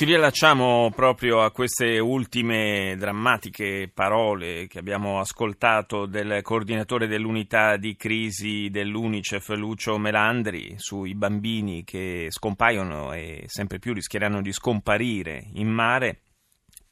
Ci riallacciamo proprio a queste ultime drammatiche parole che abbiamo ascoltato del coordinatore dell'unità di crisi dell'Unicef, Lucio Melandri, sui bambini che scompaiono e sempre più rischieranno di scomparire in mare.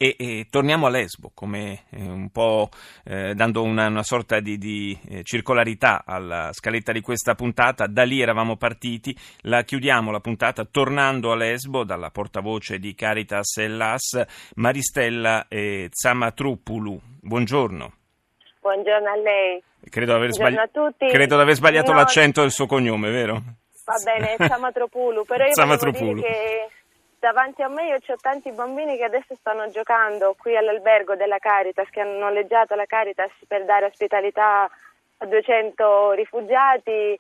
E, e, torniamo a Lesbo, come eh, un po' eh, dando una, una, sorta di, di eh, circolarità alla scaletta di questa puntata. Da lì eravamo partiti, la chiudiamo la puntata tornando a Lesbo dalla portavoce di Caritas Hellas, Maristella eh, Zamatrupulu. Buongiorno. Buongiorno a lei. Credo di aver, sbagli- credo aver sbagliato no, l'accento del suo cognome, vero? Va bene, Zamatropulu, però io Zamatropulu. volevo dire che davanti a me io ho tanti bambini che adesso stanno giocando qui all'albergo della Caritas, che hanno noleggiato la Caritas per dare ospitalità a 200 rifugiati.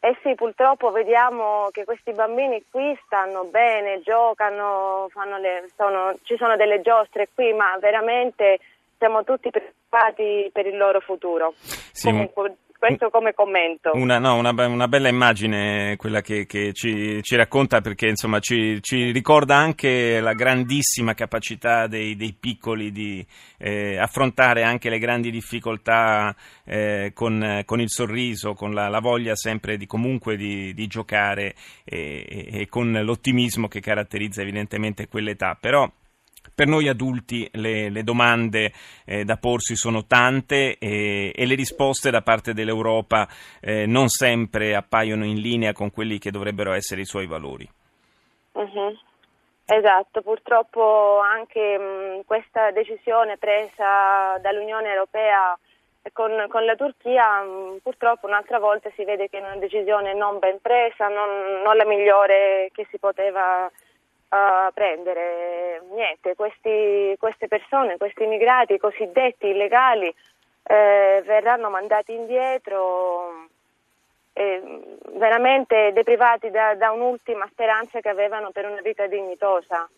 E sì, purtroppo vediamo che questi bambini qui stanno bene, giocano, le, sono, ci sono delle giostre qui, ma veramente siamo tutti preoccupati per il loro futuro. Sì, Comunque, questo come commento. Una, no, una, una bella immagine quella che, che ci, ci, racconta perché insomma, ci, ci, ricorda anche la grandissima capacità dei, dei piccoli di eh, affrontare anche le grandi difficoltà eh, con, con, il sorriso, con la, la voglia sempre di, comunque di, di giocare e, e, con l'ottimismo che caratterizza evidentemente quell'età. Però per noi adulti le, le domande eh, da porsi sono tante e, e, le risposte da parte dell'Europa eh, non sempre appaiono in linea con quelli che dovrebbero essere i suoi valori. Uh-huh. Esatto, purtroppo anche mh, questa decisione presa dall'Unione Europea con, con la Turchia mh, purtroppo un'altra volta si vede che è una decisione non ben presa, non, non la migliore che si poteva uh, prendere niente, questi, queste persone, questi immigrati cosiddetti illegali eh, verranno mandati indietro eh, veramente deprivati da, da un'ultima speranza che avevano per una vita dignitosa.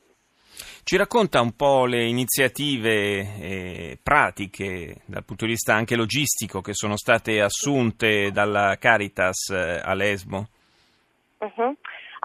Ci racconta un po' le iniziative eh, pratiche dal punto di vista anche logistico che sono state assunte dalla Caritas eh, a Lesbo? Uh-huh.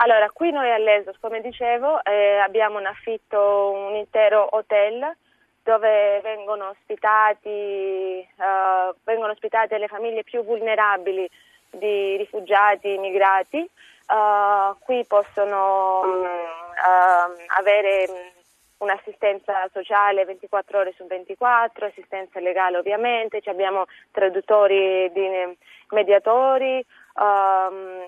Allora, qui noi a Lesbos, come dicevo, eh, abbiamo in affitto un intero hotel dove vengono ospitati, uh, vengono ospitate le famiglie più vulnerabili di rifugiati, immigrati. Uh, qui possono um, uh, avere un'assistenza sociale 24 ore su 24, assistenza legale ovviamente, abbiamo traduttori, di, mediatori, um,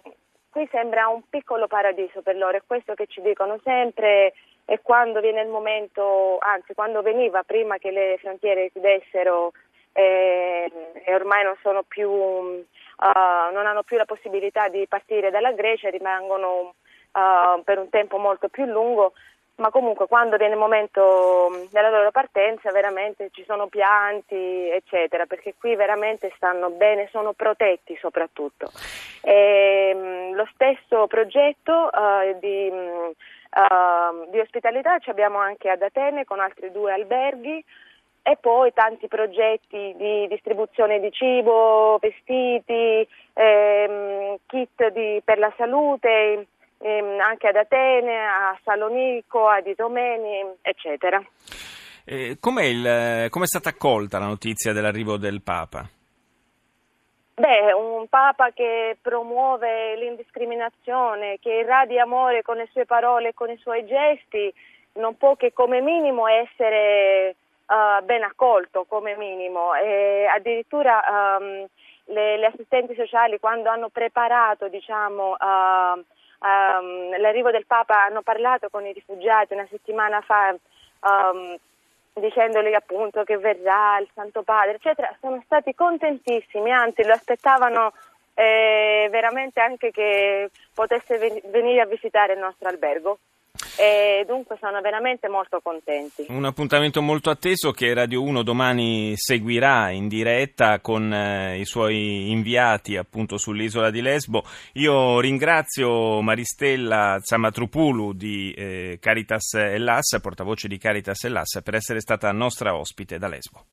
qui sembra un piccolo paradiso per loro, è questo che ci dicono sempre e quando viene il momento, anzi quando veniva prima che le frontiere chiudessero eh, e ormai non sono più, uh, non hanno più la possibilità di partire dalla Grecia, rimangono uh, per un tempo molto più lungo, ma comunque quando viene il momento della loro partenza veramente ci sono pianti eccetera perché qui veramente stanno bene, sono protetti soprattutto. E, ehm, lo stesso progetto uh, di, uh, di, ospitalità ci abbiamo anche ad Atene con altri due alberghi e poi tanti progetti di distribuzione di cibo, vestiti, ehm, kit di, per la salute ehm, anche ad Atene, a Salonico, ad Idomeni, eccetera. Eh, com'è, il, com'è stata accolta la notizia dell'arrivo del Papa? Beh, un Papa che promuove l'indiscriminazione, che irradia amore con le sue parole e con i suoi gesti, non può che come minimo essere uh, ben accolto, come minimo. E addirittura um, le, le, assistenti sociali quando hanno preparato diciamo, uh, um, l'arrivo del Papa hanno parlato con i rifugiati una settimana fa um, dicendogli appunto che verrà il Santo Padre, eccetera, sono stati contentissimi, anzi lo aspettavano eh, veramente anche che potesse venire a visitare il nostro albergo. E dunque sono veramente molto contenti. Un appuntamento molto atteso che Radio 1 domani seguirà in diretta con eh, i suoi inviati appunto sull'isola di Lesbo. Io ringrazio Maristella Zamatrupulu di eh, Caritas Ellas, portavoce di Caritas Ellas, per essere stata nostra ospite da Lesbo.